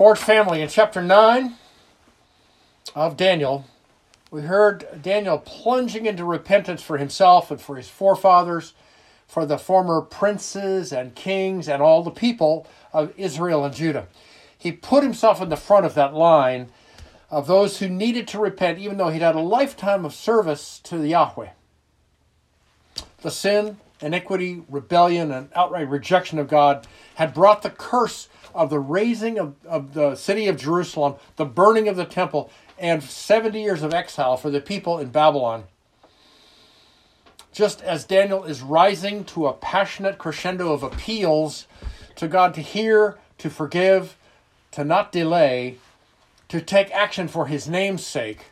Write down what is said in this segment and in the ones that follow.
Forge family, in chapter 9 of Daniel, we heard Daniel plunging into repentance for himself and for his forefathers, for the former princes and kings and all the people of Israel and Judah. He put himself in the front of that line of those who needed to repent, even though he'd had a lifetime of service to Yahweh. The sin, iniquity, rebellion, and outright rejection of God had brought the curse of the razing of, of the city of Jerusalem, the burning of the temple, and 70 years of exile for the people in Babylon. Just as Daniel is rising to a passionate crescendo of appeals to God to hear, to forgive, to not delay, to take action for his name's sake,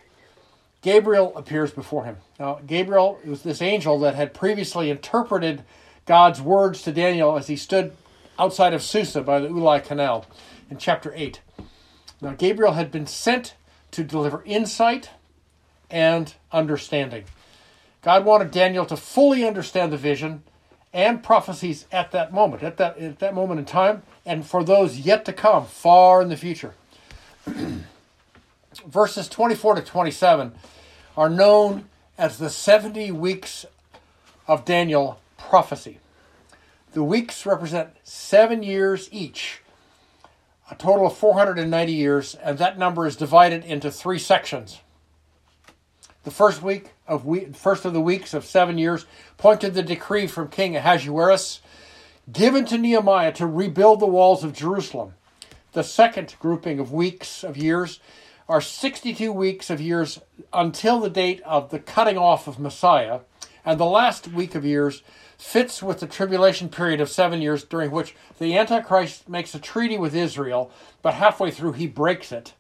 Gabriel appears before him. Now, Gabriel was this angel that had previously interpreted God's words to Daniel as he stood outside of Susa by the Ulai Canal in chapter 8. Now, Gabriel had been sent to deliver insight and understanding. God wanted Daniel to fully understand the vision and prophecies at that moment, at that, at that moment in time, and for those yet to come, far in the future. Verses 24 to 27 are known as the 70 weeks of Daniel prophecy. The weeks represent seven years each, a total of 490 years, and that number is divided into three sections. The first week of we, first of the weeks of seven years pointed the decree from King Ahasuerus given to Nehemiah to rebuild the walls of Jerusalem. The second grouping of weeks of years are 62 weeks of years until the date of the cutting off of Messiah, and the last week of years fits with the tribulation period of seven years during which the Antichrist makes a treaty with Israel, but halfway through he breaks it.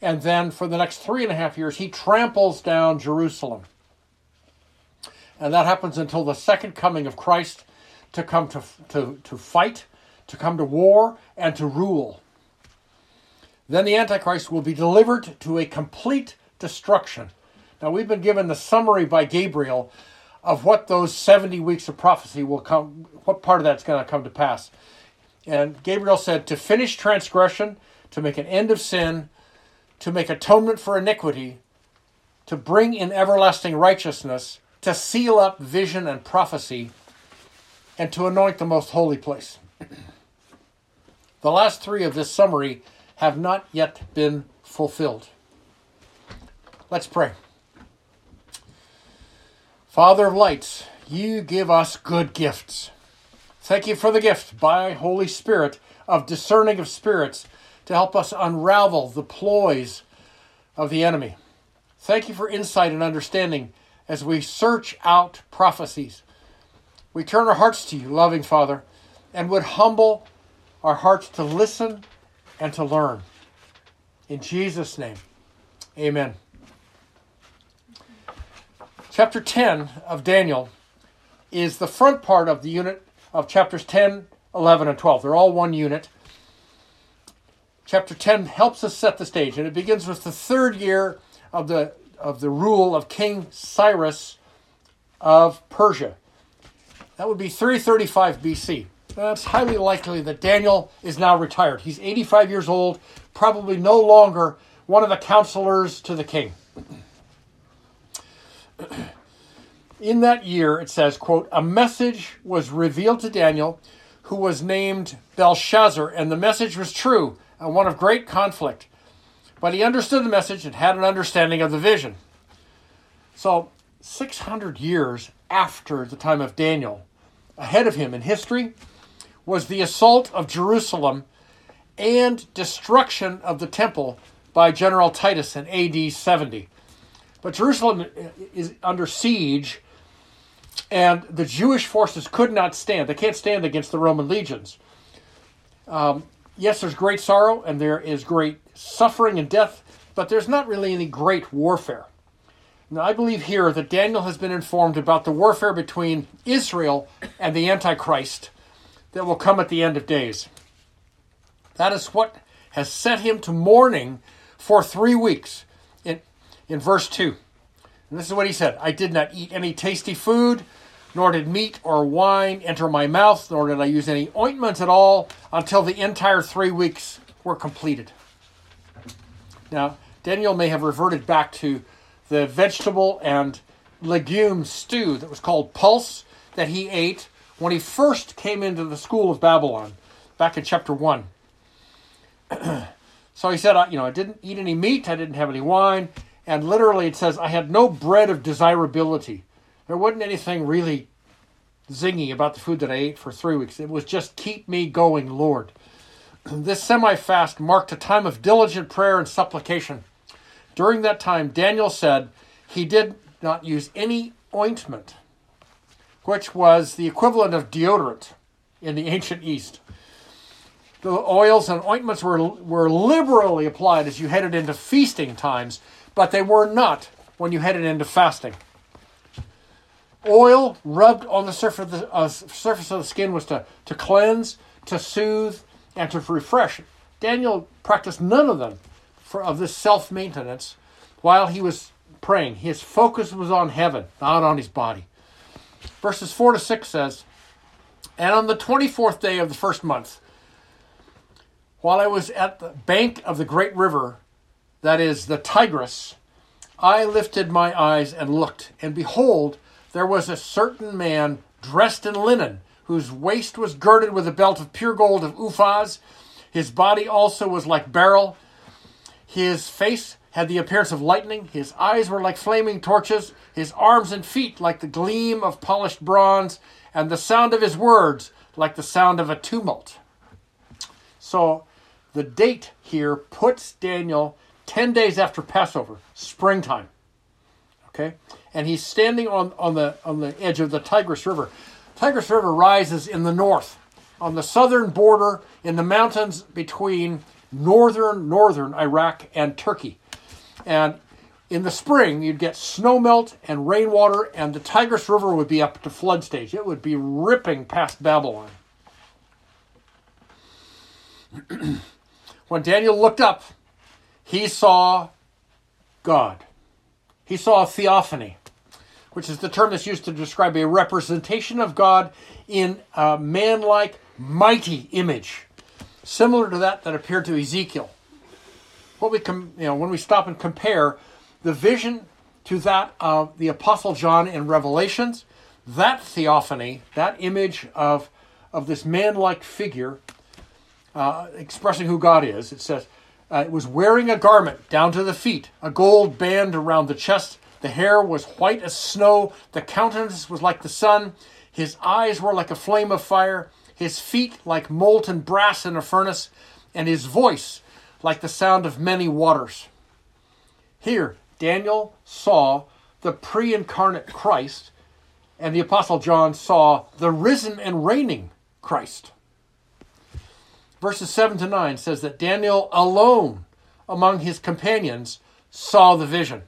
And then for the next three and a half years, he tramples down Jerusalem. And that happens until the second coming of Christ to come to, to, to fight, to come to war, and to rule. Then the Antichrist will be delivered to a complete destruction. Now, we've been given the summary by Gabriel of what those 70 weeks of prophecy will come, what part of that's going to come to pass. And Gabriel said, to finish transgression, to make an end of sin, to make atonement for iniquity, to bring in everlasting righteousness, to seal up vision and prophecy, and to anoint the most holy place. the last three of this summary have not yet been fulfilled. Let's pray. Father of lights, you give us good gifts. Thank you for the gift by Holy Spirit of discerning of spirits to help us unravel the ploys of the enemy. Thank you for insight and understanding as we search out prophecies. We turn our hearts to you, loving Father, and would humble our hearts to listen and to learn. In Jesus' name, amen. Chapter 10 of Daniel is the front part of the unit of chapters 10, 11, and 12. They're all one unit. Chapter 10 helps us set the stage, and it begins with the third year of the, of the rule of King Cyrus of Persia. That would be 335 BC. That's highly likely that Daniel is now retired. He's 85 years old, probably no longer one of the counselors to the king in that year, it says, quote, a message was revealed to Daniel who was named Belteshazzar, and the message was true and one of great conflict. But he understood the message and had an understanding of the vision. So, 600 years after the time of Daniel, ahead of him in history, was the assault of Jerusalem and destruction of the temple by General Titus in AD 70. But Jerusalem is under siege, and the Jewish forces could not stand. They can't stand against the Roman legions. Um, yes, there's great sorrow and there is great suffering and death, but there's not really any great warfare. Now, I believe here that Daniel has been informed about the warfare between Israel and the Antichrist that will come at the end of days. That is what has set him to mourning for three weeks in in verse 2. And this is what he said I did not eat any tasty food, nor did meat or wine enter my mouth, nor did I use any ointments at all until the entire three weeks were completed. Now, Daniel may have reverted back to the vegetable and legume stew that was called pulse that he ate when he first came into the school of Babylon, back in chapter 1. so he said, You know, I didn't eat any meat, I didn't have any wine, and literally it says, I had no bread of desirability. There wasn't anything really zingy about the food that I ate for three weeks. It was just keep me going, Lord. This semi fast marked a time of diligent prayer and supplication. During that time, Daniel said he did not use any ointment, which was the equivalent of deodorant in the ancient East. The oils and ointments were, were liberally applied as you headed into feasting times, but they were not when you headed into fasting. Oil rubbed on the surface of the, uh, surface of the skin was to, to cleanse, to soothe, and to refresh. Daniel practiced none of them for, of this self maintenance while he was praying. His focus was on heaven, not on his body. Verses 4 to 6 says, And on the 24th day of the first month, while I was at the bank of the great river, that is the Tigris, I lifted my eyes and looked, and behold, there was a certain man dressed in linen, whose waist was girded with a belt of pure gold of Uphaz. His body also was like beryl. His face had the appearance of lightning. His eyes were like flaming torches. His arms and feet like the gleam of polished bronze. And the sound of his words like the sound of a tumult. So the date here puts Daniel 10 days after Passover, springtime. Okay? And he's standing on, on, the, on the edge of the Tigris River. Tigris River rises in the north, on the southern border in the mountains between northern northern Iraq and Turkey. And in the spring, you'd get snow melt and rainwater, and the Tigris River would be up to flood stage. It would be ripping past Babylon. when Daniel looked up, he saw God. He saw a theophany, which is the term that's used to describe a representation of God in a man like, mighty image, similar to that that appeared to Ezekiel. What we com- you know, when we stop and compare the vision to that of the Apostle John in Revelations, that theophany, that image of, of this man like figure uh, expressing who God is, it says, uh, it was wearing a garment down to the feet, a gold band around the chest. The hair was white as snow. The countenance was like the sun. His eyes were like a flame of fire. His feet like molten brass in a furnace. And his voice like the sound of many waters. Here, Daniel saw the pre incarnate Christ, and the Apostle John saw the risen and reigning Christ verses 7 to 9 says that Daniel alone among his companions saw the vision.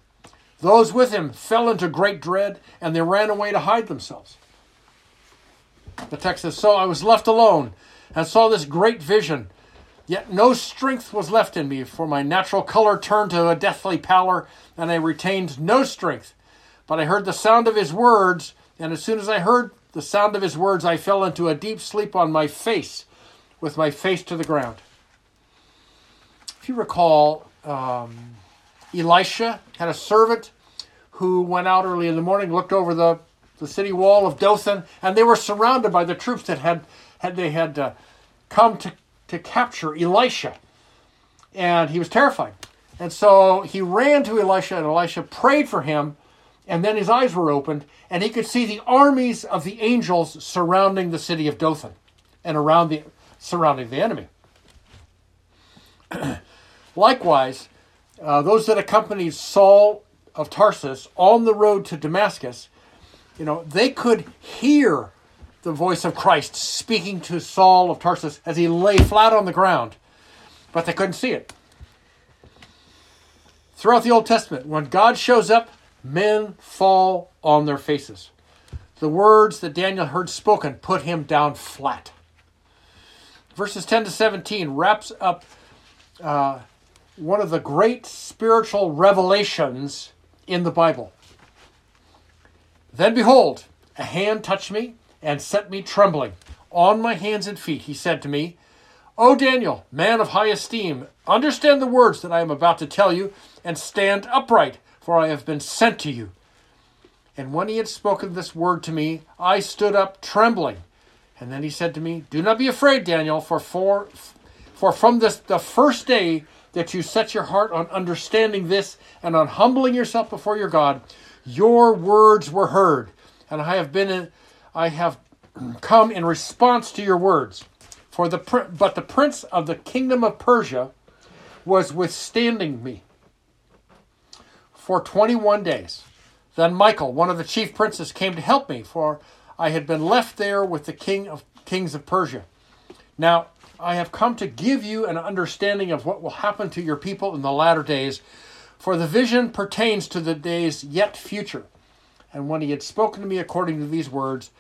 Those with him fell into great dread and they ran away to hide themselves. The text says, So I was left alone and saw this great vision. Yet no strength was left in me, for my natural color turned to a deathly pallor, and I retained no strength. But I heard the sound of his words, and as soon as I heard the sound of his words, I fell into a deep sleep on my face with my face to the ground. If you recall, um, Elisha had a servant who went out early in the morning, looked over the, the city wall of Dothan, and they were surrounded by the troops that had, had they had uh, come to, to capture Elisha. And he was terrified. And so he ran to Elisha, and Elisha prayed for him, and then his eyes were opened, and he could see the armies of the angels surrounding the city of Dothan and around the surrounding the enemy. Likewise, uh, those that accompanied Saul of Tarsus on the road to Damascus, you know, they could hear the voice of Christ speaking to Saul of Tarsus as he lay flat on the ground, but they couldn't see it. Throughout the Old Testament, when God shows up, men fall on their faces. The words that Daniel heard spoken put him down flat verses 10 to 17 wraps up uh, one of the great spiritual revelations in the Bible. Then behold, a hand touched me and set me trembling. On my hands and feet, he said to me, O Daniel, man of high esteem, understand the words that I am about to tell you, and stand upright, for I have been sent to you. And when he had spoken this word to me, I stood up trembling. And then he said to me, Do not be afraid, Daniel, for, for, for from this the first day that you set your heart on understanding this and on humbling yourself before your God, your words were heard, and I have been in, I have come in response to your words. For the but the prince of the kingdom of Persia was withstanding me for 21 days. Then Michael, one of the chief princes, came to help me, for I had been left there with the king of kings of Persia. Now I have come to give you an understanding of what will happen to your people in the latter days, for the vision pertains to the days yet future. And when he had spoken to me according to these words,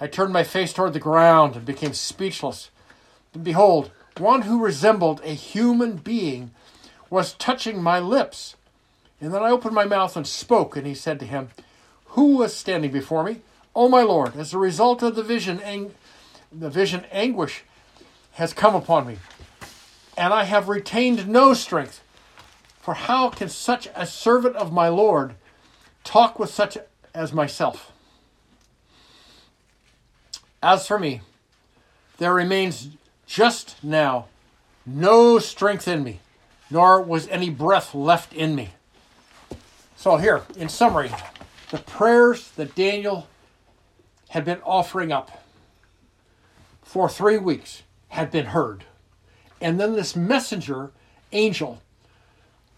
I turned my face toward the ground and became speechless. And behold, one who resembled a human being was touching my lips. And then I opened my mouth and spoke, and he said to him, Who was standing before me? O my Lord, as a result of the vision, ang- the vision anguish has come upon me, and I have retained no strength. For how can such a servant of my Lord talk with such as myself? As for me, there remains just now no strength in me, nor was any breath left in me. So, here, in summary, the prayers that Daniel had been offering up for three weeks had been heard. And then this messenger angel,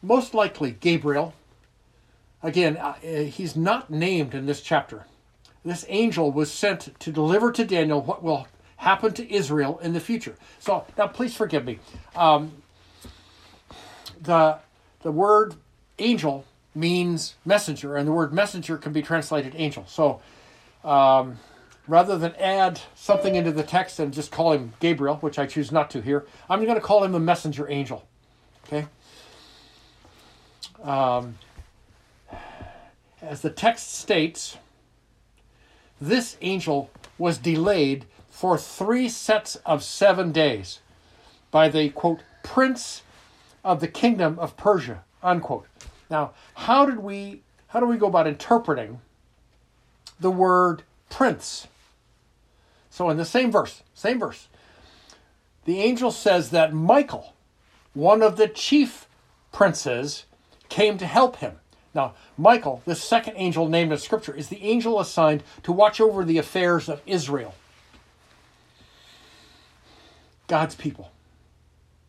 most likely Gabriel, again, uh, he's not named in this chapter. This angel was sent to deliver to Daniel what will happen to Israel in the future. So now, please forgive me. Um, the the word angel means messenger, and the word messenger can be translated angel. So um, rather than add something into the text and just call him Gabriel, which I choose not to here, I'm going to call him a messenger angel. Okay? Um, as the text states, this angel was delayed for three sets of seven days by the quote prince of the kingdom of Persia unquote. Now, how did we how do we go about interpreting the word prince? So in the same verse, same verse, the angel says that Michael, one of the chief princes, came to help him. Now, Michael, the second angel named in Scripture, is the angel assigned to watch over the affairs of Israel. God's people.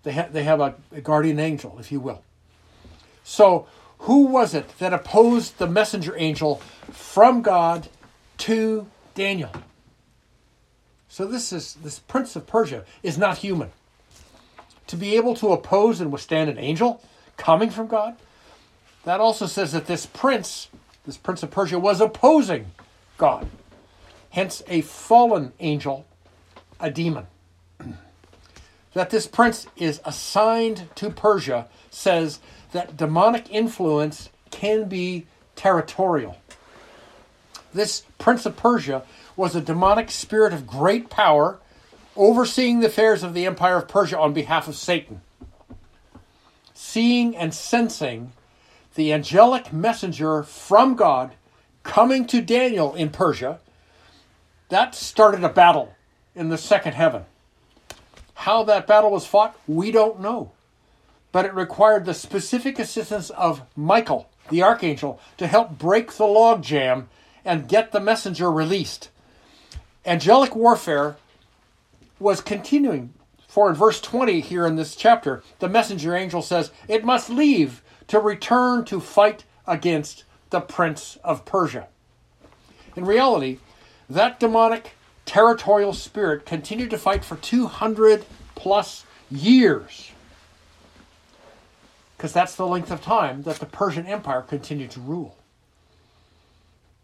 They, ha- they have a, a guardian angel, if you will. So, who was it that opposed the messenger angel from God to Daniel? So this is this prince of Persia is not human. To be able to oppose and withstand an angel coming from God, that also says that this prince, this prince of Persia, was opposing God. Hence, a fallen angel, a demon that this prince is assigned to Persia says that demonic influence can be territorial. This prince of Persia was a demonic spirit of great power, overseeing the affairs of the empire of Persia on behalf of Satan. Seeing and sensing the angelic messenger from God coming to Daniel in Persia, that started a battle in the second heaven. How that battle was fought, we don't know. But it required the specific assistance of Michael, the archangel, to help break the logjam and get the messenger released. Angelic warfare was continuing. For in verse 20 here in this chapter, the messenger angel says, It must leave to return to fight against the prince of Persia. In reality, that demonic territorial spirit continued to fight for 200 plus years. Because that's the length of time that the Persian Empire continued to rule.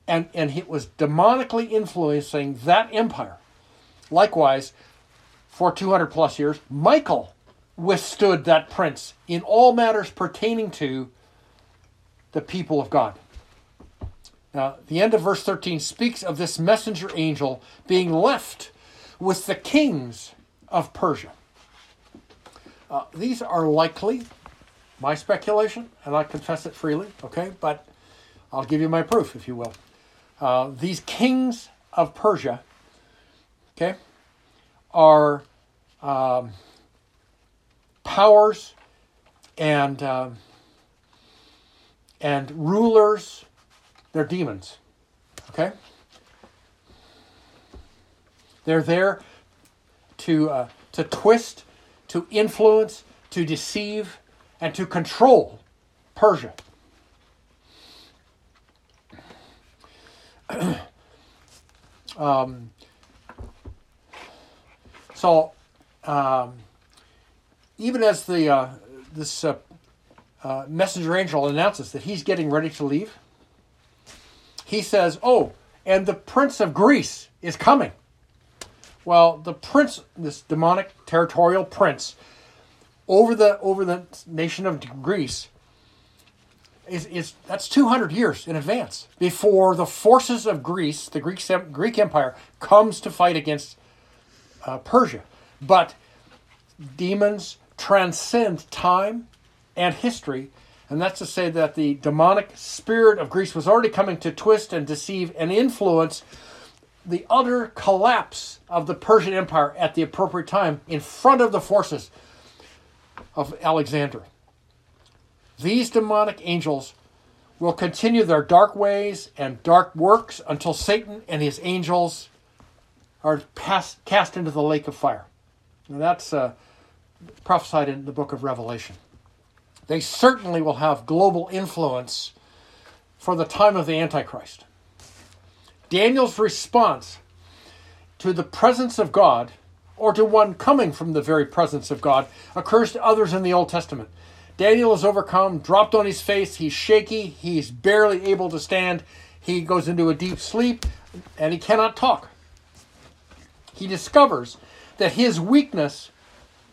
And, and it was demonically influencing that empire. Likewise, for 200 plus years, Michael withstood that prince in all matters pertaining to the people of God. Now, the end of verse 13 speaks of this messenger angel being left with the kings of Persia. Uh, these are likely my speculation, and I confess it freely, okay? But I'll give you my proof, if you will. Uh, these kings of Persia, okay, are um, powers and uh, and rulers. They're demons, okay. They're there to uh, to twist, to influence, to deceive, and to control Persia. um, so, um, even as the uh, this uh, uh, messenger angel announces that he's getting ready to leave, he says, "Oh, and the prince of Greece is coming." Well, the prince, this demonic territorial prince, over the over the nation of Greece, is, is that's 200 years in advance before the forces of Greece, the Greek Greek Empire, comes to fight against uh, Persia. But demons transcend time and history, and that's to say that the demonic spirit of Greece was already coming to twist and deceive and influence the utter collapse of the Persian Empire at the appropriate time in front of the forces of Alexander. These demonic angels will continue their dark ways and dark works until Satan and his angels are passed, cast into the lake of fire. Now that's uh, prophesied in the book of Revelation. They certainly will have global influence for the time of the Antichrist. Daniel's response to the presence of God, or to one coming from the very presence of God, occurs to others in the Old Testament. Daniel is overcome, dropped on his face, he's shaky, he's barely able to stand, he goes into a deep sleep, and he cannot talk. He discovers that his weakness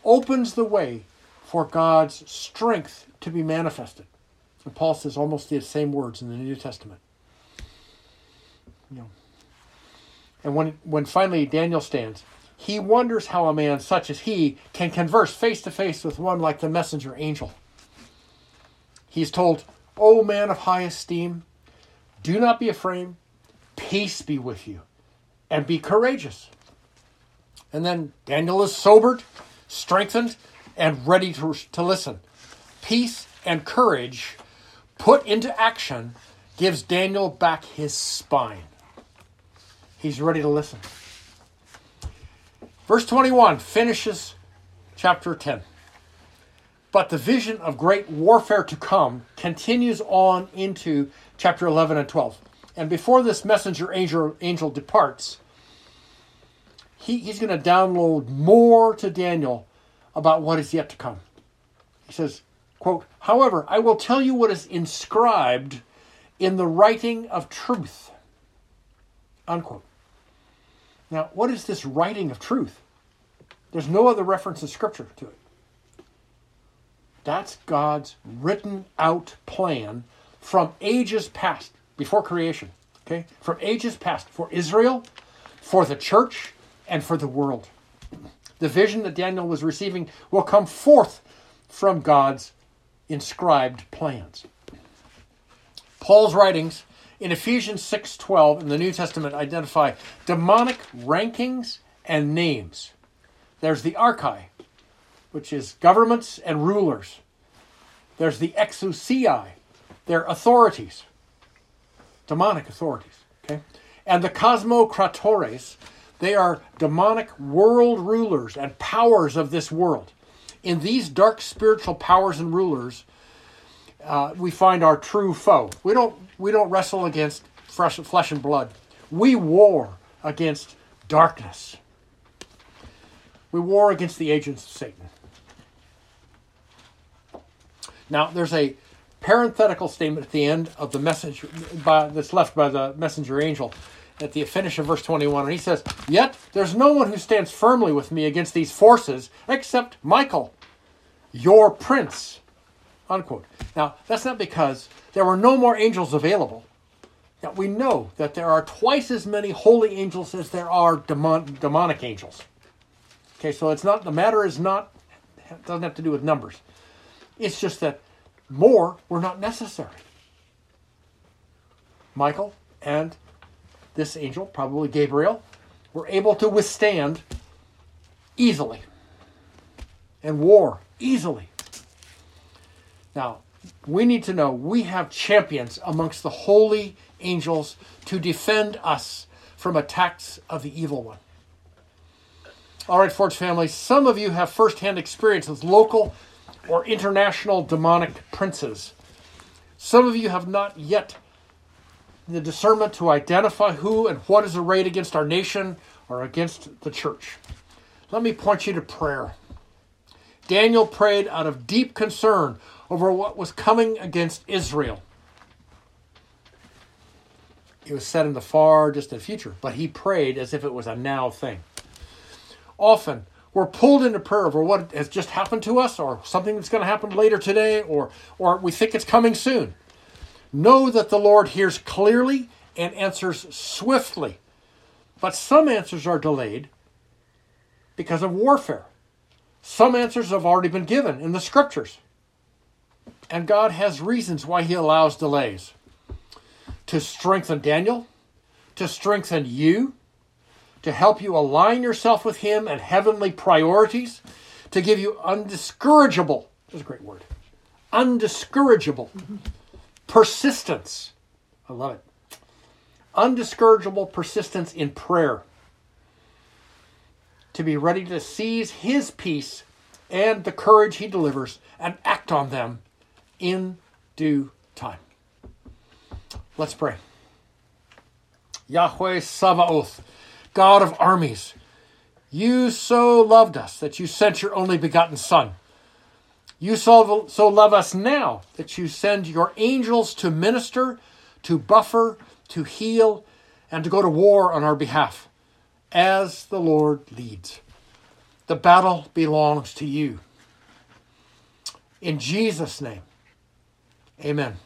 opens the way for God's strength to be manifested. And Paul says almost the same words in the New Testament. You know. And when, when finally Daniel stands, he wonders how a man such as he can converse face to face with one like the messenger angel. He's told, O man of high esteem, do not be afraid, peace be with you, and be courageous. And then Daniel is sobered, strengthened, and ready to, to listen. Peace and courage put into action gives Daniel back his spine. He's ready to listen. Verse 21 finishes chapter 10. But the vision of great warfare to come continues on into chapter 11 and 12. And before this messenger angel, angel departs, he, he's going to download more to Daniel about what is yet to come. He says, quote, However, I will tell you what is inscribed in the writing of truth. Unquote. Now, what is this writing of truth? There's no other reference in Scripture to it. That's God's written out plan from ages past, before creation. Okay? From ages past, for Israel, for the church, and for the world. The vision that Daniel was receiving will come forth from God's inscribed plans. Paul's writings in Ephesians 6:12 in the New Testament identify demonic rankings and names. There's the archai, which is governments and rulers. There's the exousiai, they're authorities, demonic authorities. Okay, and the cosmocratores, they are demonic world rulers and powers of this world. In these dark spiritual powers and rulers, uh, we find our true foe. We don't we don't wrestle against flesh, flesh and blood. We war against darkness. We war against the agents of Satan. Now, there's a parenthetical statement at the end of the message by, that's left by the messenger angel at the finish of verse 21. And he says, Yet there's no one who stands firmly with me against these forces except Michael, your prince. Unquote. Now, that's not because there were no more angels available. Now, we know that there are twice as many holy angels as there are demon- demonic angels. Okay, so it's not the matter is not It doesn't have to do with numbers. It's just that more were not necessary. Michael and this angel, probably Gabriel, were able to withstand easily and war easily. Now, we need to know we have champions amongst the holy angels to defend us from attacks of the evil one. All right, Forge family, some of you have firsthand experience with local or international demonic princes. Some of you have not yet the discernment to identify who and what is arrayed against our nation or against the church. Let me point you to prayer. Daniel prayed out of deep concern over what was coming against Israel. It was set in the far distant future, but he prayed as if it was a now thing. Often, we're pulled into prayer over what has just happened to us or something that's going to happen later today or, or we think it's coming soon. Know that the Lord hears clearly and answers swiftly. But some answers are delayed because of warfare. Some answers have already been given in the scriptures. And God has reasons why He allows delays to strengthen Daniel, to strengthen you, to help you align yourself with Him and heavenly priorities, to give you undiscourageable, that's a great word, undiscourageable persistence. I love it. Undiscourageable persistence in prayer. To be ready to seize His peace and the courage He delivers and act on them in due time. Let's pray. Yahweh Sabaoth, God of armies, you so loved us that you sent your only begotten Son. You so, so love us now that you send your angels to minister, to buffer, to heal, and to go to war on our behalf as the Lord leads. The battle belongs to you. In Jesus' name, amen.